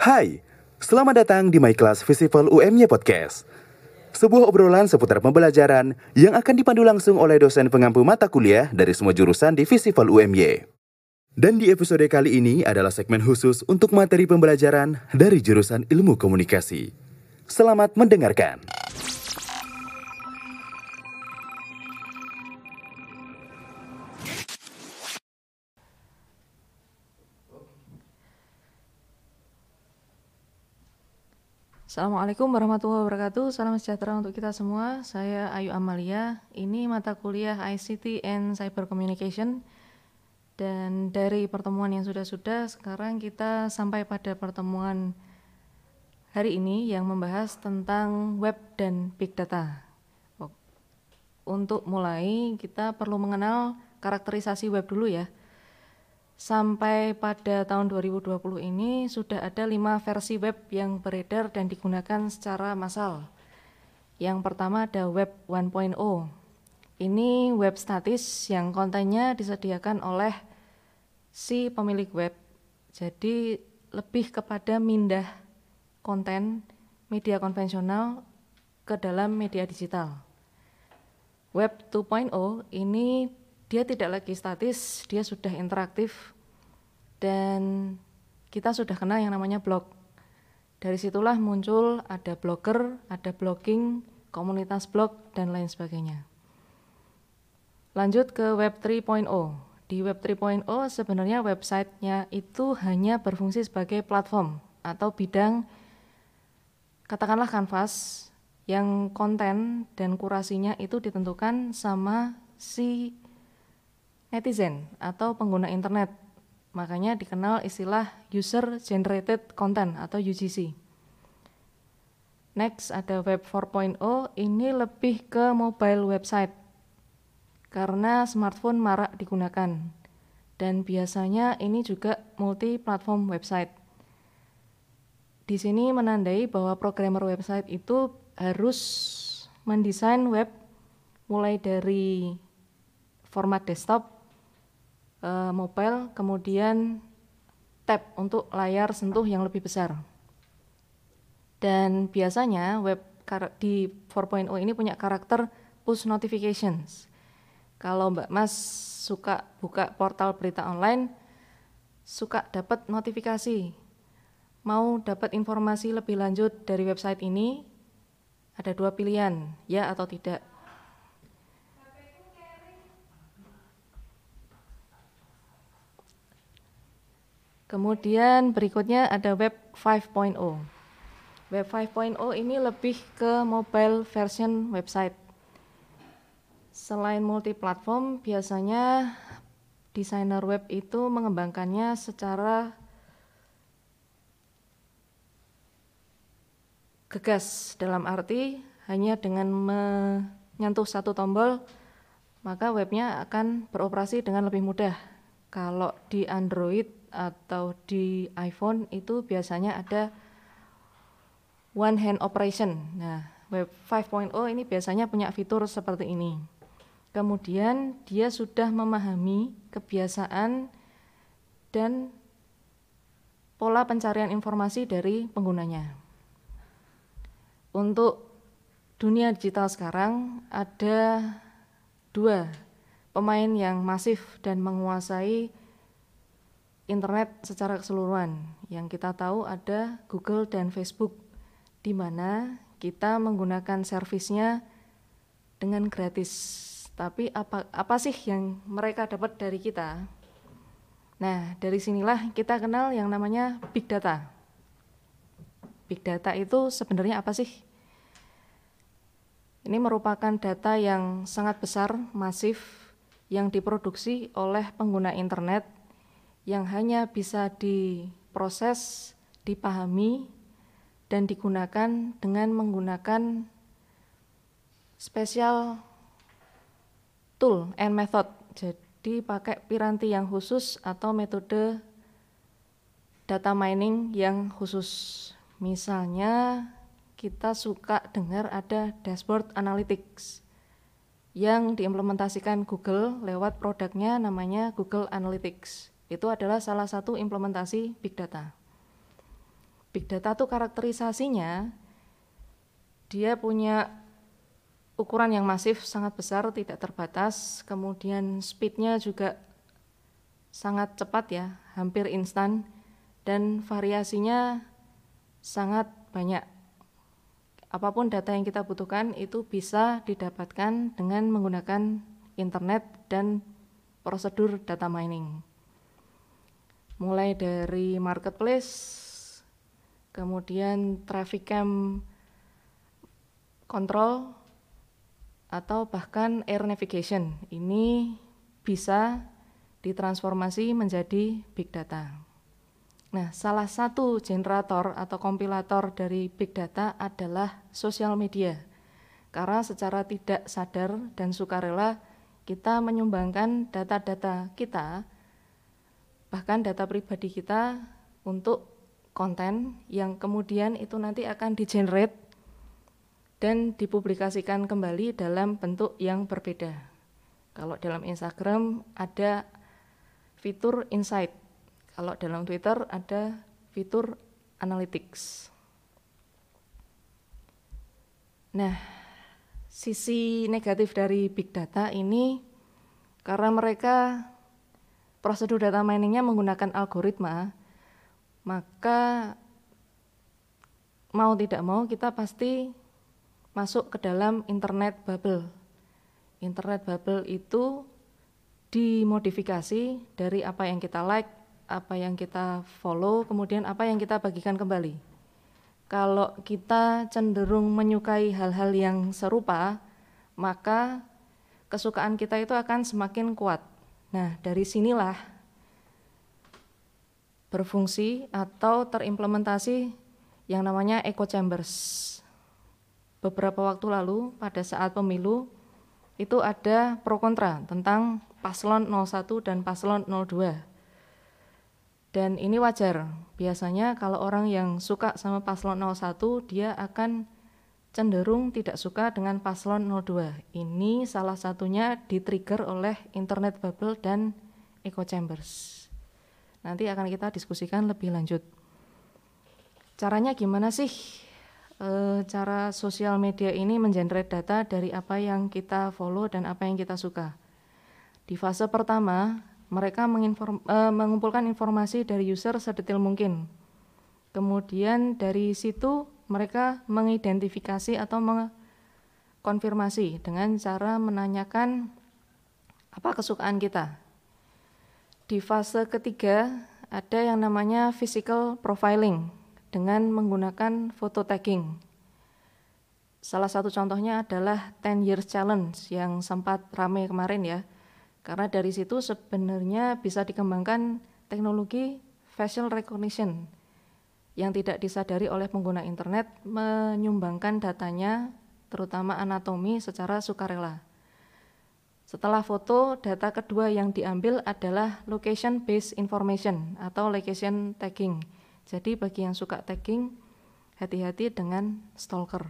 Hai, selamat datang di My Class Festival UMY Podcast. Sebuah obrolan seputar pembelajaran yang akan dipandu langsung oleh dosen pengampu mata kuliah dari semua jurusan di Festival UMY. Dan di episode kali ini adalah segmen khusus untuk materi pembelajaran dari jurusan Ilmu Komunikasi. Selamat mendengarkan. Assalamualaikum warahmatullahi wabarakatuh. Salam sejahtera untuk kita semua. Saya Ayu Amalia. Ini mata kuliah ICT and Cyber Communication. Dan dari pertemuan yang sudah-sudah, sekarang kita sampai pada pertemuan hari ini yang membahas tentang web dan big data. Untuk mulai, kita perlu mengenal karakterisasi web dulu ya sampai pada tahun 2020 ini sudah ada lima versi web yang beredar dan digunakan secara massal. Yang pertama ada Web 1.0. Ini web statis yang kontennya disediakan oleh si pemilik web. Jadi lebih kepada mindah konten media konvensional ke dalam media digital. Web 2.0 ini dia tidak lagi statis, dia sudah interaktif dan kita sudah kenal yang namanya blog. Dari situlah muncul ada blogger, ada blogging, komunitas blog, dan lain sebagainya. Lanjut ke Web 3.0. Di Web 3.0 sebenarnya websitenya itu hanya berfungsi sebagai platform atau bidang katakanlah kanvas yang konten dan kurasinya itu ditentukan sama si netizen atau pengguna internet. Makanya dikenal istilah user generated content atau UGC. Next ada web 4.0 ini lebih ke mobile website karena smartphone marak digunakan dan biasanya ini juga multi platform website. Di sini menandai bahwa programmer website itu harus mendesain web mulai dari format desktop uh, mobile, kemudian tab untuk layar sentuh yang lebih besar. Dan biasanya web di 4.0 ini punya karakter push notifications. Kalau Mbak Mas suka buka portal berita online, suka dapat notifikasi. Mau dapat informasi lebih lanjut dari website ini, ada dua pilihan, ya atau tidak. Kemudian berikutnya ada Web 5.0. Web 5.0 ini lebih ke mobile version website. Selain multi-platform, biasanya desainer web itu mengembangkannya secara gegas dalam arti hanya dengan menyentuh satu tombol maka webnya akan beroperasi dengan lebih mudah. Kalau di Android atau di iPhone itu biasanya ada one hand operation. Nah, Web 5.0 ini biasanya punya fitur seperti ini. Kemudian dia sudah memahami kebiasaan dan pola pencarian informasi dari penggunanya. Untuk dunia digital sekarang ada dua pemain yang masif dan menguasai internet secara keseluruhan. Yang kita tahu ada Google dan Facebook, di mana kita menggunakan servisnya dengan gratis. Tapi apa apa sih yang mereka dapat dari kita? Nah, dari sinilah kita kenal yang namanya big data. Big data itu sebenarnya apa sih? Ini merupakan data yang sangat besar, masif, yang diproduksi oleh pengguna internet yang hanya bisa diproses, dipahami, dan digunakan dengan menggunakan spesial tool and method. Jadi pakai piranti yang khusus atau metode data mining yang khusus. Misalnya kita suka dengar ada dashboard analytics yang diimplementasikan Google lewat produknya namanya Google Analytics. Itu adalah salah satu implementasi big data. Big data itu karakterisasinya dia punya ukuran yang masif sangat besar, tidak terbatas, kemudian speednya juga sangat cepat ya, hampir instan, dan variasinya sangat banyak apa pun data yang kita butuhkan itu bisa didapatkan dengan menggunakan internet dan prosedur data mining. Mulai dari marketplace, kemudian traffic cam control, atau bahkan air navigation. Ini bisa ditransformasi menjadi big data. Nah, salah satu generator atau kompilator dari big data adalah sosial media. Karena secara tidak sadar dan sukarela kita menyumbangkan data-data kita, bahkan data pribadi kita untuk konten yang kemudian itu nanti akan di-generate dan dipublikasikan kembali dalam bentuk yang berbeda. Kalau dalam Instagram ada fitur insight kalau dalam Twitter ada fitur analytics. Nah, sisi negatif dari big data ini karena mereka prosedur data miningnya menggunakan algoritma, maka mau tidak mau kita pasti masuk ke dalam internet bubble. Internet bubble itu dimodifikasi dari apa yang kita like, apa yang kita follow, kemudian apa yang kita bagikan kembali. Kalau kita cenderung menyukai hal-hal yang serupa, maka kesukaan kita itu akan semakin kuat. Nah, dari sinilah berfungsi atau terimplementasi yang namanya echo chambers. Beberapa waktu lalu pada saat pemilu itu ada pro kontra tentang paslon 01 dan paslon 02 dan ini wajar. Biasanya kalau orang yang suka sama paslon 01, dia akan cenderung tidak suka dengan paslon 02. Ini salah satunya di-trigger oleh internet bubble dan echo chambers. Nanti akan kita diskusikan lebih lanjut. Caranya gimana sih? E, cara sosial media ini mengenerate data dari apa yang kita follow dan apa yang kita suka. Di fase pertama, mereka menginform, uh, mengumpulkan informasi dari user sedetail mungkin. Kemudian dari situ mereka mengidentifikasi atau mengkonfirmasi dengan cara menanyakan apa kesukaan kita. Di fase ketiga ada yang namanya physical profiling dengan menggunakan photo tagging. Salah satu contohnya adalah 10 years challenge yang sempat ramai kemarin ya karena dari situ sebenarnya bisa dikembangkan teknologi facial recognition yang tidak disadari oleh pengguna internet menyumbangkan datanya terutama anatomi secara sukarela. Setelah foto, data kedua yang diambil adalah location based information atau location tagging. Jadi bagi yang suka tagging, hati-hati dengan stalker.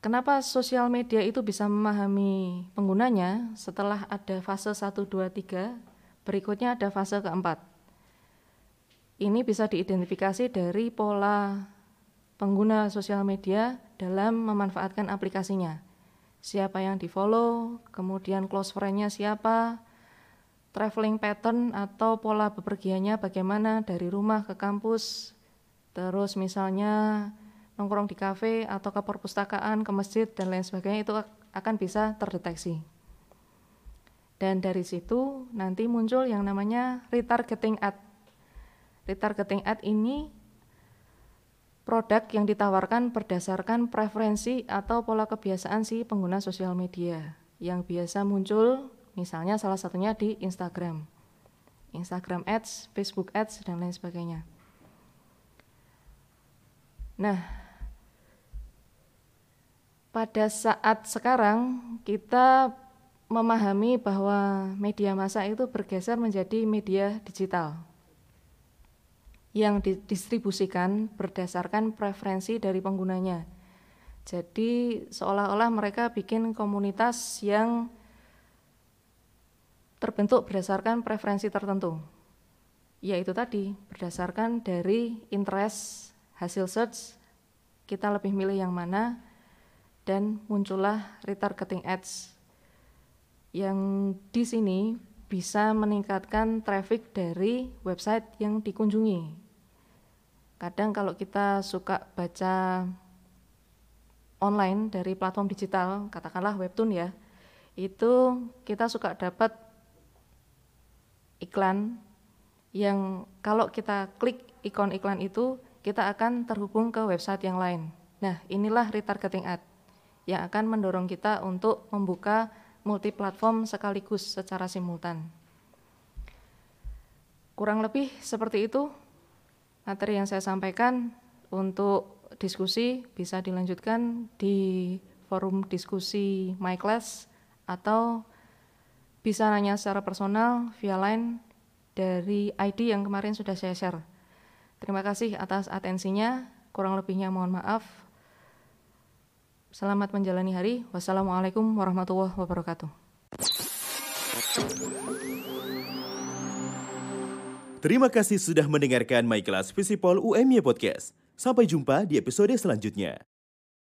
Kenapa sosial media itu bisa memahami penggunanya setelah ada fase 1, 2, 3, berikutnya ada fase keempat. Ini bisa diidentifikasi dari pola pengguna sosial media dalam memanfaatkan aplikasinya. Siapa yang di-follow, kemudian close friend-nya siapa, traveling pattern atau pola bepergiannya bagaimana dari rumah ke kampus, terus misalnya nongkrong di kafe atau ke perpustakaan, ke masjid dan lain sebagainya itu akan bisa terdeteksi. Dan dari situ nanti muncul yang namanya retargeting ad. Retargeting ad ini produk yang ditawarkan berdasarkan preferensi atau pola kebiasaan si pengguna sosial media yang biasa muncul misalnya salah satunya di Instagram. Instagram Ads, Facebook Ads dan lain sebagainya. Nah, pada saat sekarang kita memahami bahwa media massa itu bergeser menjadi media digital yang didistribusikan berdasarkan preferensi dari penggunanya. Jadi seolah-olah mereka bikin komunitas yang terbentuk berdasarkan preferensi tertentu. Yaitu tadi berdasarkan dari interest hasil search kita lebih milih yang mana dan muncullah retargeting ads yang di sini bisa meningkatkan traffic dari website yang dikunjungi. Kadang kalau kita suka baca online dari platform digital, katakanlah webtoon ya, itu kita suka dapat iklan yang kalau kita klik ikon iklan itu, kita akan terhubung ke website yang lain. Nah, inilah retargeting ad yang akan mendorong kita untuk membuka multi platform sekaligus secara simultan. Kurang lebih seperti itu materi yang saya sampaikan untuk diskusi bisa dilanjutkan di forum diskusi My Class atau bisa nanya secara personal via line dari ID yang kemarin sudah saya share. Terima kasih atas atensinya, kurang lebihnya mohon maaf. Selamat menjalani hari. Wassalamualaikum warahmatullahi wabarakatuh. Terima kasih sudah mendengarkan My Class Visipol UMY Podcast. Sampai jumpa di episode selanjutnya.